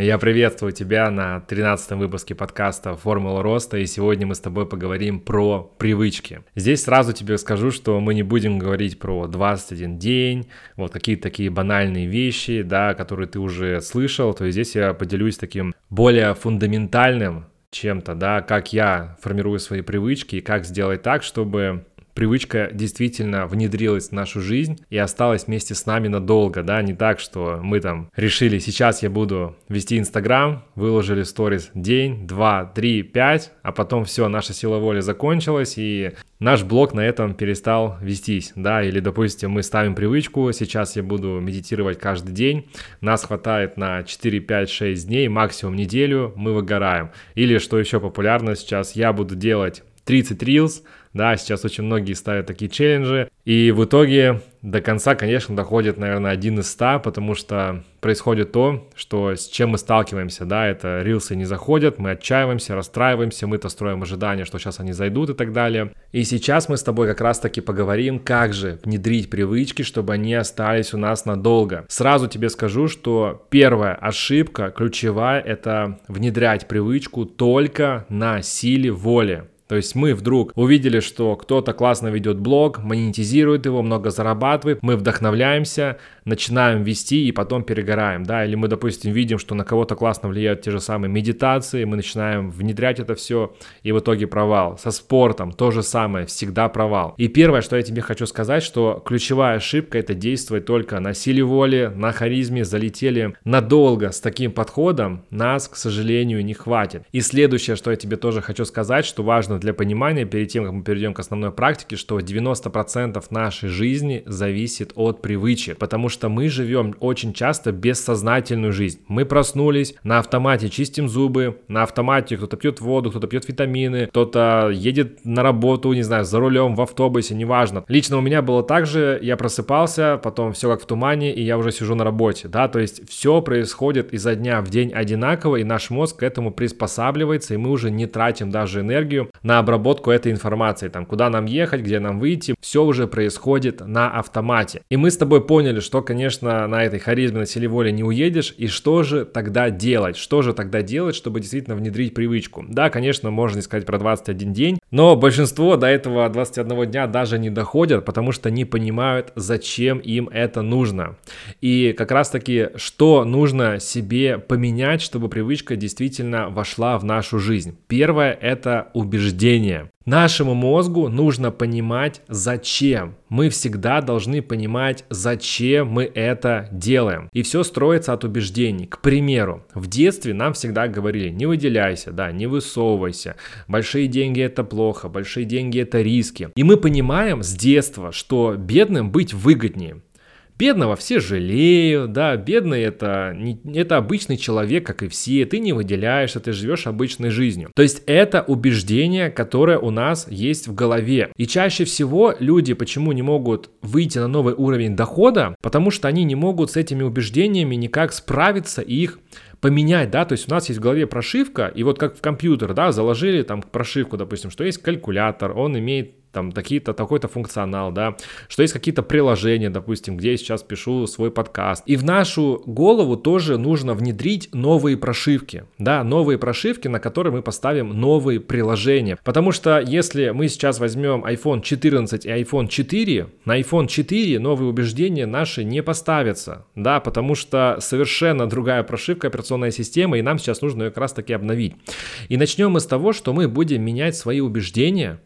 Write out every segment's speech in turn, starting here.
Я приветствую тебя на 13 выпуске подкаста «Формула роста», и сегодня мы с тобой поговорим про привычки. Здесь сразу тебе скажу, что мы не будем говорить про 21 день, вот какие-то такие банальные вещи, да, которые ты уже слышал, то есть здесь я поделюсь таким более фундаментальным чем-то, да, как я формирую свои привычки и как сделать так, чтобы привычка действительно внедрилась в нашу жизнь и осталась вместе с нами надолго, да, не так, что мы там решили, сейчас я буду вести Инстаграм, выложили сторис день, два, три, пять, а потом все, наша сила воли закончилась, и наш блог на этом перестал вестись, да, или, допустим, мы ставим привычку, сейчас я буду медитировать каждый день, нас хватает на 4, 5, 6 дней, максимум неделю, мы выгораем. Или, что еще популярно сейчас, я буду делать 30 reels, да, сейчас очень многие ставят такие челленджи, и в итоге до конца, конечно, доходит, наверное, один из ста, потому что происходит то, что с чем мы сталкиваемся, да, это рилсы не заходят, мы отчаиваемся, расстраиваемся, мы-то строим ожидания, что сейчас они зайдут и так далее. И сейчас мы с тобой как раз-таки поговорим, как же внедрить привычки, чтобы они остались у нас надолго. Сразу тебе скажу, что первая ошибка, ключевая, это внедрять привычку только на силе воли. То есть мы вдруг увидели, что кто-то классно ведет блог, монетизирует его, много зарабатывает, мы вдохновляемся, начинаем вести и потом перегораем, да, или мы, допустим, видим, что на кого-то классно влияют те же самые медитации, мы начинаем внедрять это все, и в итоге провал. Со спортом то же самое, всегда провал. И первое, что я тебе хочу сказать, что ключевая ошибка это действовать только на силе воли, на харизме, залетели надолго с таким подходом, нас, к сожалению, не хватит. И следующее, что я тебе тоже хочу сказать, что важно для понимания, перед тем, как мы перейдем к основной практике, что 90% нашей жизни зависит от привычек, потому что мы живем очень часто бессознательную жизнь. Мы проснулись, на автомате чистим зубы, на автомате кто-то пьет воду, кто-то пьет витамины, кто-то едет на работу, не знаю, за рулем, в автобусе, неважно. Лично у меня было так же, я просыпался, потом все как в тумане, и я уже сижу на работе, да, то есть все происходит изо дня в день одинаково, и наш мозг к этому приспосабливается, и мы уже не тратим даже энергию на обработку этой информации, там, куда нам ехать, где нам выйти, все уже происходит на автомате. И мы с тобой поняли, что, конечно, на этой харизме, на силе воли не уедешь, и что же тогда делать? Что же тогда делать, чтобы действительно внедрить привычку? Да, конечно, можно сказать про 21 день, но большинство до этого 21 дня даже не доходят, потому что не понимают, зачем им это нужно. И как раз таки, что нужно себе поменять, чтобы привычка действительно вошла в нашу жизнь. Первое – это убеждение убеждения. Нашему мозгу нужно понимать, зачем. Мы всегда должны понимать, зачем мы это делаем. И все строится от убеждений. К примеру, в детстве нам всегда говорили, не выделяйся, да, не высовывайся. Большие деньги это плохо, большие деньги это риски. И мы понимаем с детства, что бедным быть выгоднее. Бедного все жалеют, да, бедный это, не, это обычный человек, как и все, ты не выделяешься, ты живешь обычной жизнью. То есть это убеждение, которое у нас есть в голове. И чаще всего люди почему не могут выйти на новый уровень дохода, потому что они не могут с этими убеждениями никак справиться и их поменять, да, то есть у нас есть в голове прошивка, и вот как в компьютер, да, заложили там прошивку, допустим, что есть калькулятор, он имеет там такие-то, такой-то функционал, да, что есть какие-то приложения, допустим, где я сейчас пишу свой подкаст. И в нашу голову тоже нужно внедрить новые прошивки, да, новые прошивки, на которые мы поставим новые приложения. Потому что если мы сейчас возьмем iPhone 14 и iPhone 4, на iPhone 4 новые убеждения наши не поставятся, да, потому что совершенно другая прошивка, операционная система, и нам сейчас нужно ее как раз таки обновить. И начнем мы с того, что мы будем менять свои убеждения,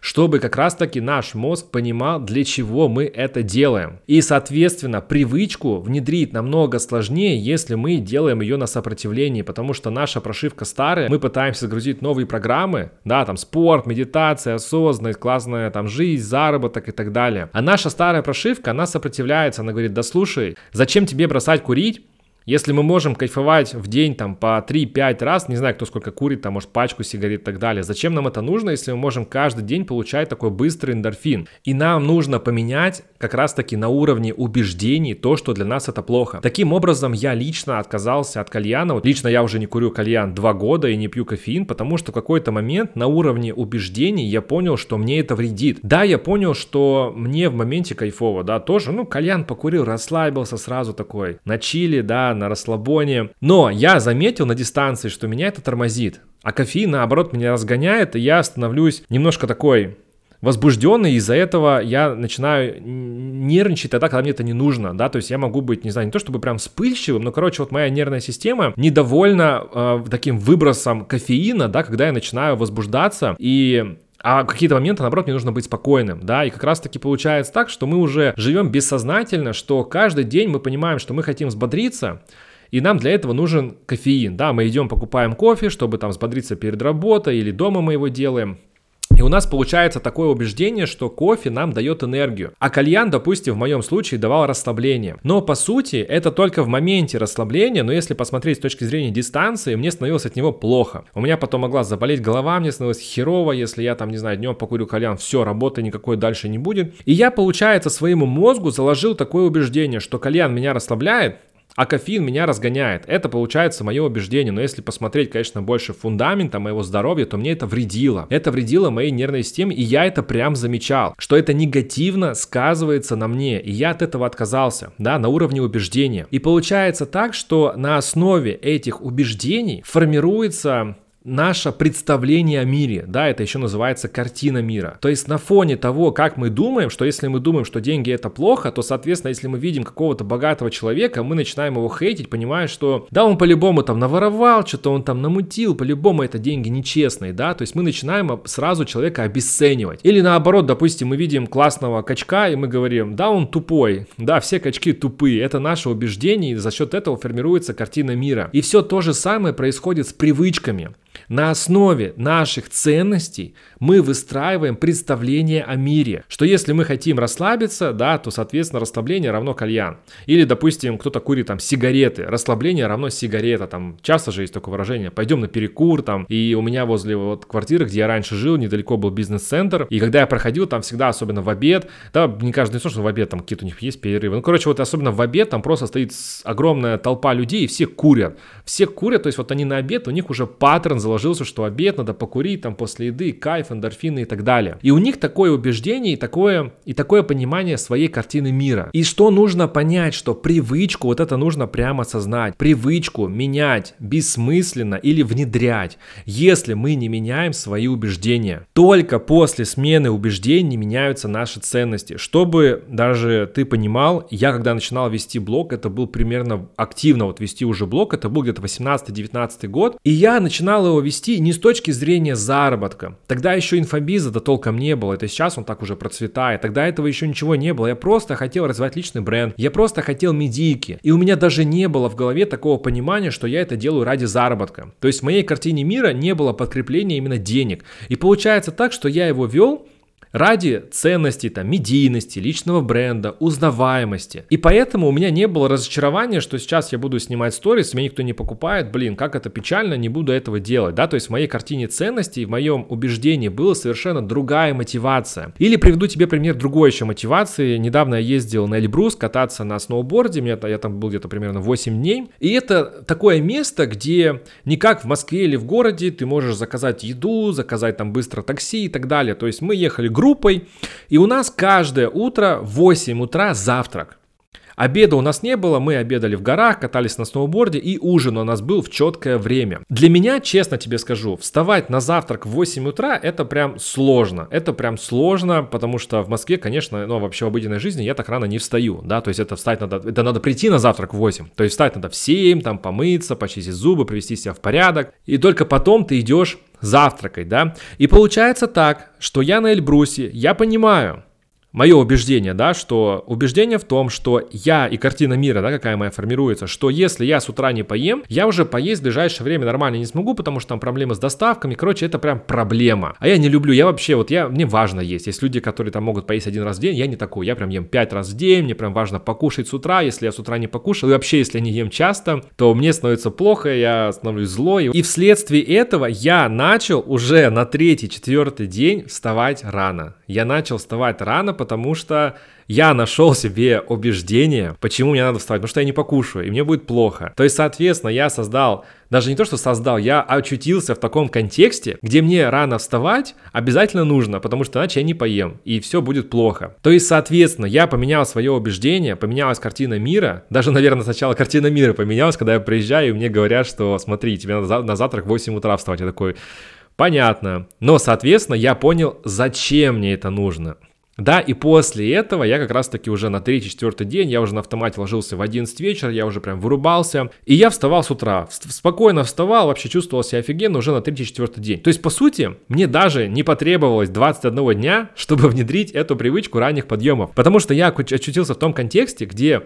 чтобы как раз таки наш мозг понимал, для чего мы это делаем. И, соответственно, привычку внедрить намного сложнее, если мы делаем ее на сопротивлении, потому что наша прошивка старая, мы пытаемся загрузить новые программы, да, там спорт, медитация, осознанность, классная там жизнь, заработок и так далее. А наша старая прошивка, она сопротивляется, она говорит, да слушай, зачем тебе бросать курить, если мы можем кайфовать в день там по 3-5 раз, не знаю, кто сколько курит, там, может, пачку сигарет и так далее, зачем нам это нужно, если мы можем каждый день получать такой быстрый эндорфин? И нам нужно поменять как раз-таки на уровне убеждений то, что для нас это плохо. Таким образом, я лично отказался от кальяна. Вот лично я уже не курю кальян 2 года и не пью кофеин, потому что в какой-то момент на уровне убеждений я понял, что мне это вредит. Да, я понял, что мне в моменте кайфово, да, тоже, ну, кальян покурил, расслабился сразу такой, на чили, да, на расслабоне. Но я заметил на дистанции, что меня это тормозит. А кофеин, наоборот, меня разгоняет, и я становлюсь немножко такой возбужденный, из-за этого я начинаю нервничать тогда, когда мне это не нужно, да, то есть я могу быть, не знаю, не то чтобы прям вспыльчивым, но, короче, вот моя нервная система недовольна э, таким выбросом кофеина, да, когда я начинаю возбуждаться, и а в какие-то моменты, наоборот, мне нужно быть спокойным, да, и как раз-таки получается так, что мы уже живем бессознательно, что каждый день мы понимаем, что мы хотим взбодриться, и нам для этого нужен кофеин, да, мы идем покупаем кофе, чтобы там взбодриться перед работой или дома мы его делаем, и у нас получается такое убеждение, что кофе нам дает энергию, а кальян, допустим, в моем случае давал расслабление. Но по сути это только в моменте расслабления, но если посмотреть с точки зрения дистанции, мне становилось от него плохо. У меня потом могла заболеть голова, мне становилось херово, если я там, не знаю, днем покурю кальян, все, работы никакой дальше не будет. И я, получается, своему мозгу заложил такое убеждение, что кальян меня расслабляет, а кофеин меня разгоняет. Это получается мое убеждение. Но если посмотреть, конечно, больше фундамента моего здоровья, то мне это вредило. Это вредило моей нервной системе, и я это прям замечал, что это негативно сказывается на мне. И я от этого отказался, да, на уровне убеждения. И получается так, что на основе этих убеждений формируется наше представление о мире, да, это еще называется картина мира. То есть на фоне того, как мы думаем, что если мы думаем, что деньги это плохо, то, соответственно, если мы видим какого-то богатого человека, мы начинаем его хейтить, понимая, что да, он по-любому там наворовал, что-то он там намутил, по-любому это деньги нечестные, да, то есть мы начинаем сразу человека обесценивать. Или наоборот, допустим, мы видим классного качка, и мы говорим, да, он тупой, да, все качки тупые, это наше убеждение, и за счет этого формируется картина мира. И все то же самое происходит с привычками. На основе наших ценностей мы выстраиваем представление о мире, что если мы хотим расслабиться, да, то, соответственно, расслабление равно кальян. Или, допустим, кто-то курит там сигареты, расслабление равно сигарета, там часто же есть такое выражение, пойдем на перекур, там, и у меня возле вот квартиры, где я раньше жил, недалеко был бизнес-центр, и когда я проходил, там всегда, особенно в обед, да, не каждый что в обед там какие-то у них есть перерывы, ну, короче, вот особенно в обед там просто стоит огромная толпа людей, и все курят, все курят, то есть вот они на обед, у них уже паттерн заложился, что обед надо покурить там после еды, кайф, эндорфины и так далее. И у них такое убеждение и такое, и такое понимание своей картины мира. И что нужно понять, что привычку, вот это нужно прямо осознать, привычку менять бессмысленно или внедрять, если мы не меняем свои убеждения. Только после смены убеждений меняются наши ценности. Чтобы даже ты понимал, я когда начинал вести блог, это был примерно активно вот вести уже блог, это был где-то 18-19 год, и я начинал его его вести не с точки зрения заработка. Тогда еще инфобиза-то толком не было, это сейчас он так уже процветает. Тогда этого еще ничего не было. Я просто хотел развивать личный бренд, я просто хотел медийки. И у меня даже не было в голове такого понимания, что я это делаю ради заработка. То есть в моей картине мира не было подкрепления именно денег. И получается так, что я его вел ради ценностей, там, медийности, личного бренда, узнаваемости. И поэтому у меня не было разочарования, что сейчас я буду снимать сторис, меня никто не покупает, блин, как это печально, не буду этого делать, да, то есть в моей картине ценностей, в моем убеждении была совершенно другая мотивация. Или приведу тебе пример другой еще мотивации. Недавно я ездил на Эльбрус кататься на сноуборде, меня, я там был где-то примерно 8 дней, и это такое место, где не как в Москве или в городе, ты можешь заказать еду, заказать там быстро такси и так далее, то есть мы ехали группой, группой, и у нас каждое утро в 8 утра завтрак. Обеда у нас не было, мы обедали в горах, катались на сноуборде и ужин у нас был в четкое время. Для меня, честно тебе скажу, вставать на завтрак в 8 утра это прям сложно. Это прям сложно, потому что в Москве, конечно, ну вообще в обыденной жизни я так рано не встаю, да, то есть это встать надо, это надо прийти на завтрак в 8, то есть встать надо в 7, там помыться, почистить зубы, привести себя в порядок, и только потом ты идешь завтракать, да. И получается так, что я на Эльбрусе, я понимаю, мое убеждение, да, что убеждение в том, что я и картина мира, да, какая моя формируется, что если я с утра не поем, я уже поесть в ближайшее время нормально не смогу, потому что там проблемы с доставками, короче, это прям проблема. А я не люблю, я вообще, вот я, мне важно есть. Есть люди, которые там могут поесть один раз в день, я не такой, я прям ем пять раз в день, мне прям важно покушать с утра, если я с утра не покушал, и вообще, если я не ем часто, то мне становится плохо, я становлюсь злой. И вследствие этого я начал уже на третий, четвертый день вставать рано. Я начал вставать рано, потому что я нашел себе убеждение, почему мне надо вставать, потому что я не покушаю, и мне будет плохо. То есть, соответственно, я создал, даже не то, что создал, я очутился в таком контексте, где мне рано вставать обязательно нужно, потому что иначе я не поем, и все будет плохо. То есть, соответственно, я поменял свое убеждение, поменялась картина мира, даже, наверное, сначала картина мира поменялась, когда я приезжаю, и мне говорят, что смотри, тебе надо на завтрак в 8 утра вставать. Я такой, Понятно. Но, соответственно, я понял, зачем мне это нужно. Да, и после этого я как раз-таки уже на третий, четвертый день, я уже на автомате ложился в 11 вечера, я уже прям вырубался, и я вставал с утра, спокойно вставал, вообще чувствовал себя офигенно уже на третий, четвертый день. То есть, по сути, мне даже не потребовалось 21 дня, чтобы внедрить эту привычку ранних подъемов, потому что я очутился в том контексте, где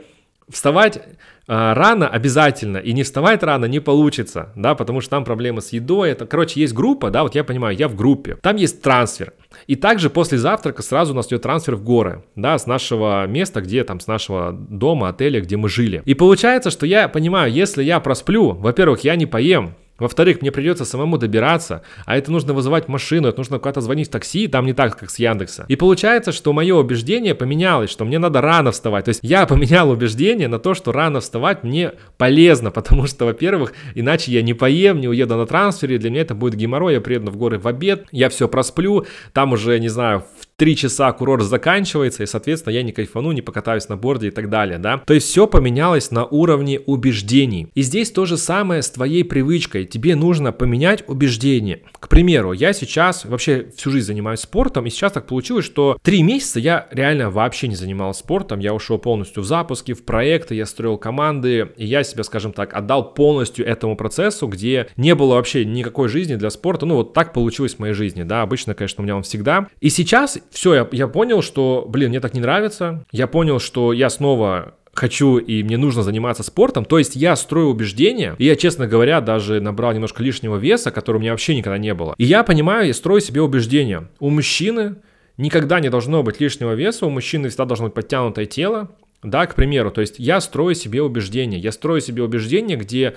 вставать э, рано обязательно, и не вставать рано не получится, да, потому что там проблемы с едой, это, короче, есть группа, да, вот я понимаю, я в группе, там есть трансфер, и также после завтрака сразу у нас идет трансфер в горы, да, с нашего места, где там, с нашего дома, отеля, где мы жили. И получается, что я понимаю, если я просплю, во-первых, я не поем, во-вторых, мне придется самому добираться, а это нужно вызывать машину, это нужно куда-то звонить в такси, там не так, как с Яндекса. И получается, что мое убеждение поменялось, что мне надо рано вставать. То есть я поменял убеждение на то, что рано вставать мне полезно, потому что, во-первых, иначе я не поем, не уеду на трансфере, для меня это будет геморрой, я приеду в горы в обед, я все просплю, там уже, не знаю, в 3 часа курорт заканчивается, и, соответственно, я не кайфану, не покатаюсь на борде и так далее, да. То есть все поменялось на уровне убеждений. И здесь то же самое с твоей привычкой. Тебе нужно поменять убеждение. К примеру, я сейчас вообще всю жизнь занимаюсь спортом, и сейчас так получилось, что 3 месяца я реально вообще не занимался спортом, я ушел полностью в запуски, в проекты, я строил команды, и я себя, скажем так, отдал полностью этому процессу, где не было вообще никакой жизни для спорта. Ну, вот так получилось в моей жизни, да, обычно, конечно, у меня он всегда. И сейчас все, я, я понял, что, блин, мне так не нравится. Я понял, что я снова хочу и мне нужно заниматься спортом. То есть я строю убеждения, и я, честно говоря, даже набрал немножко лишнего веса, которого у меня вообще никогда не было. И я понимаю, я строю себе убеждения. У мужчины никогда не должно быть лишнего веса, у мужчины всегда должно быть подтянутое тело. Да, к примеру, то есть я строю себе убеждения. Я строю себе убеждения, где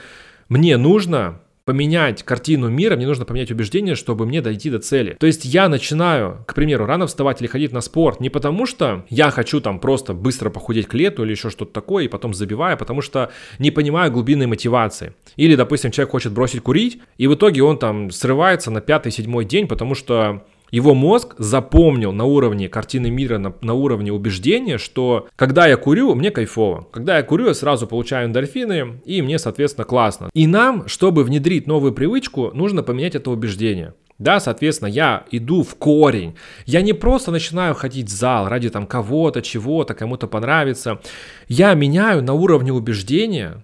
мне нужно поменять картину мира, мне нужно поменять убеждение, чтобы мне дойти до цели. То есть я начинаю, к примеру, рано вставать или ходить на спорт не потому, что я хочу там просто быстро похудеть к лету или еще что-то такое, и потом забиваю, потому что не понимаю глубинной мотивации. Или, допустим, человек хочет бросить курить, и в итоге он там срывается на пятый-седьмой день, потому что его мозг запомнил на уровне картины мира, на, на уровне убеждения, что когда я курю, мне кайфово. Когда я курю, я сразу получаю эндорфины, и мне, соответственно, классно. И нам, чтобы внедрить новую привычку, нужно поменять это убеждение. Да, соответственно, я иду в корень. Я не просто начинаю ходить в зал ради там кого-то, чего-то, кому-то понравится. Я меняю на уровне убеждения,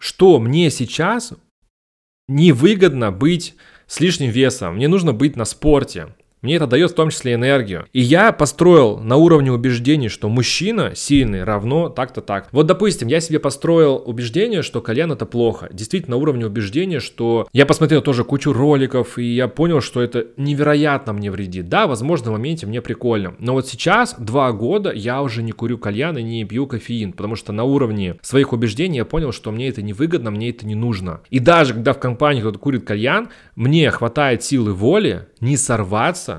что мне сейчас невыгодно быть с лишним весом. Мне нужно быть на спорте. Мне это дает в том числе энергию. И я построил на уровне убеждений, что мужчина сильный равно так-то так. Вот, допустим, я себе построил убеждение, что кальян это плохо. Действительно, на уровне убеждения, что я посмотрел тоже кучу роликов, и я понял, что это невероятно мне вредит. Да, возможно, в моменте мне прикольно. Но вот сейчас, два года, я уже не курю кальян и не пью кофеин, потому что на уровне своих убеждений я понял, что мне это невыгодно, мне это не нужно. И даже когда в компании кто-то курит кальян, мне хватает силы воли не сорваться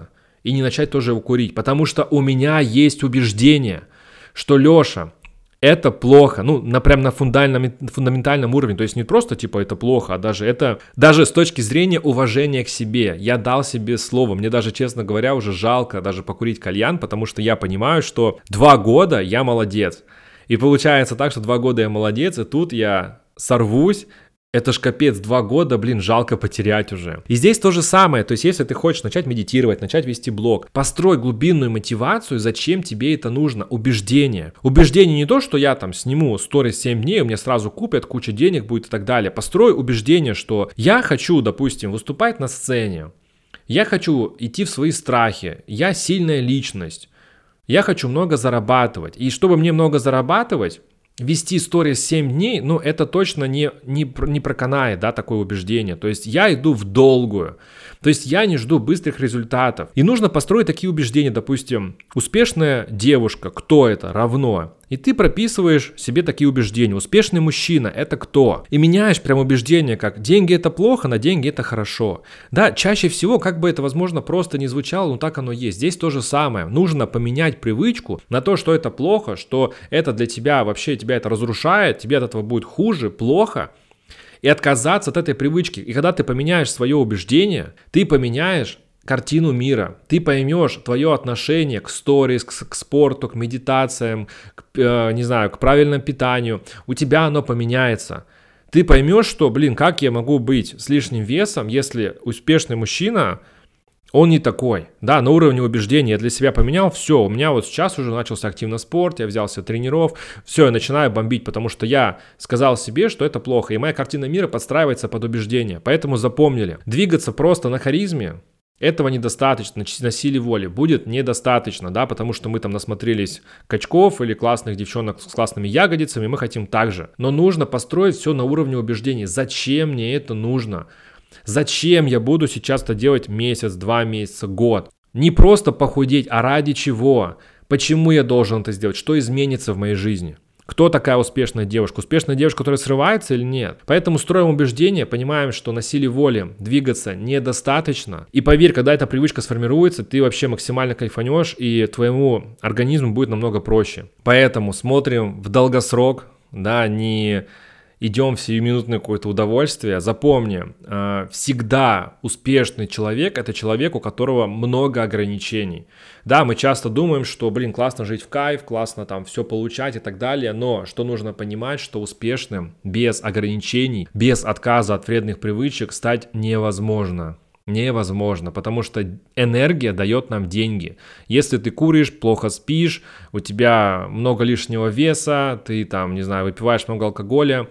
и не начать тоже его курить, потому что у меня есть убеждение, что Леша, это плохо, ну, на, прям на фундаментальном, фундаментальном уровне, то есть не просто типа это плохо, а даже это, даже с точки зрения уважения к себе, я дал себе слово, мне даже, честно говоря, уже жалко даже покурить кальян, потому что я понимаю, что два года я молодец, и получается так, что два года я молодец, и тут я сорвусь, это ж капец, два года, блин, жалко потерять уже. И здесь то же самое, то есть если ты хочешь начать медитировать, начать вести блог, построй глубинную мотивацию, зачем тебе это нужно, убеждение. Убеждение не то, что я там сниму сторис 7 дней, у меня сразу купят, куча денег будет и так далее. Построй убеждение, что я хочу, допустим, выступать на сцене, я хочу идти в свои страхи, я сильная личность, я хочу много зарабатывать. И чтобы мне много зарабатывать, вести сторис 7 дней, ну, это точно не, не, не проканает, да, такое убеждение. То есть я иду в долгую. То есть я не жду быстрых результатов. И нужно построить такие убеждения, допустим, успешная девушка, кто это, равно. И ты прописываешь себе такие убеждения. Успешный мужчина – это кто? И меняешь прям убеждение, как деньги – это плохо, на деньги – это хорошо. Да, чаще всего, как бы это, возможно, просто не звучало, но так оно есть. Здесь то же самое. Нужно поменять привычку на то, что это плохо, что это для тебя вообще, тебя это разрушает, тебе от этого будет хуже, плохо – и отказаться от этой привычки. И когда ты поменяешь свое убеждение, ты поменяешь картину мира. Ты поймешь твое отношение к сторис, к, к спорту, к медитациям, к, э, не знаю, к правильному питанию. У тебя оно поменяется. Ты поймешь, что, блин, как я могу быть с лишним весом, если успешный мужчина он не такой. Да, на уровне убеждения я для себя поменял, все, у меня вот сейчас уже начался активно спорт, я взялся тренеров, все, я начинаю бомбить, потому что я сказал себе, что это плохо, и моя картина мира подстраивается под убеждение. Поэтому запомнили, двигаться просто на харизме, этого недостаточно, на силе воли будет недостаточно, да, потому что мы там насмотрелись качков или классных девчонок с классными ягодицами, мы хотим так же. Но нужно построить все на уровне убеждений. Зачем мне это нужно? Зачем я буду сейчас это делать месяц, два месяца, год? Не просто похудеть, а ради чего? Почему я должен это сделать? Что изменится в моей жизни? Кто такая успешная девушка? Успешная девушка, которая срывается или нет? Поэтому строим убеждение, понимаем, что на силе воли двигаться недостаточно. И поверь, когда эта привычка сформируется, ты вообще максимально кайфанешь, и твоему организму будет намного проще. Поэтому смотрим в долгосрок, да, не идем в сиюминутное какое-то удовольствие, запомни, э, всегда успешный человек – это человек, у которого много ограничений. Да, мы часто думаем, что, блин, классно жить в кайф, классно там все получать и так далее, но что нужно понимать, что успешным без ограничений, без отказа от вредных привычек стать невозможно невозможно, потому что энергия дает нам деньги. Если ты куришь, плохо спишь, у тебя много лишнего веса, ты там, не знаю, выпиваешь много алкоголя,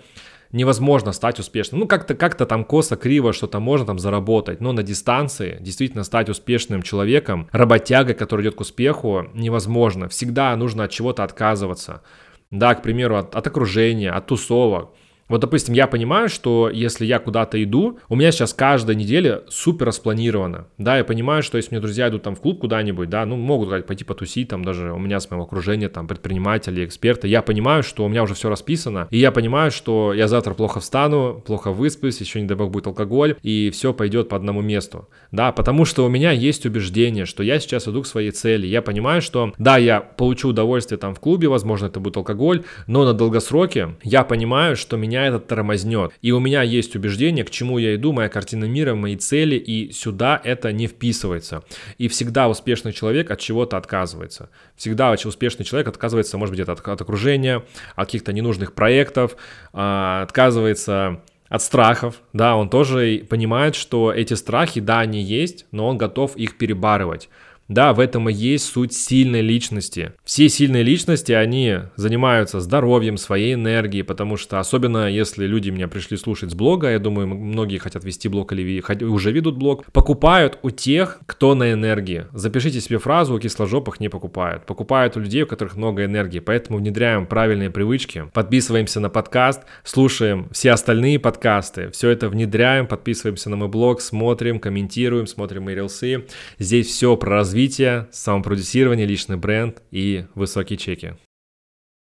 невозможно стать успешным. Ну, как-то как там косо, криво что-то можно там заработать, но на дистанции действительно стать успешным человеком, работягой, который идет к успеху, невозможно. Всегда нужно от чего-то отказываться. Да, к примеру, от, от окружения, от тусовок. Вот, допустим, я понимаю, что если я куда-то иду, у меня сейчас каждая неделя супер распланирована. Да, я понимаю, что если мне друзья идут там в клуб куда-нибудь, да, ну, могут сказать, пойти потусить, там даже у меня с моего окружения, там, предприниматели, эксперты, я понимаю, что у меня уже все расписано, и я понимаю, что я завтра плохо встану, плохо высплюсь, еще не дай бог будет алкоголь, и все пойдет по одному месту. Да, потому что у меня есть убеждение, что я сейчас иду к своей цели. Я понимаю, что да, я получу удовольствие там в клубе, возможно, это будет алкоголь, но на долгосроке я понимаю, что меня меня это тормознет. И у меня есть убеждение, к чему я иду, моя картина мира, мои цели, и сюда это не вписывается. И всегда успешный человек от чего-то отказывается. Всегда очень успешный человек отказывается, может быть, от, от окружения, от каких-то ненужных проектов, а, отказывается от страхов, да, он тоже понимает, что эти страхи, да, они есть, но он готов их перебарывать. Да, в этом и есть суть сильной личности. Все сильные личности, они занимаются здоровьем, своей энергией, потому что особенно если люди меня пришли слушать с блога, я думаю, многие хотят вести блог или уже ведут блог, покупают у тех, кто на энергии. Запишите себе фразу, у кисложопых не покупают. Покупают у людей, у которых много энергии, поэтому внедряем правильные привычки, подписываемся на подкаст, слушаем все остальные подкасты, все это внедряем, подписываемся на мой блог, смотрим, комментируем, смотрим мои рилсы. Здесь все про развитие развитие, самопродюсирование, личный бренд и высокие чеки.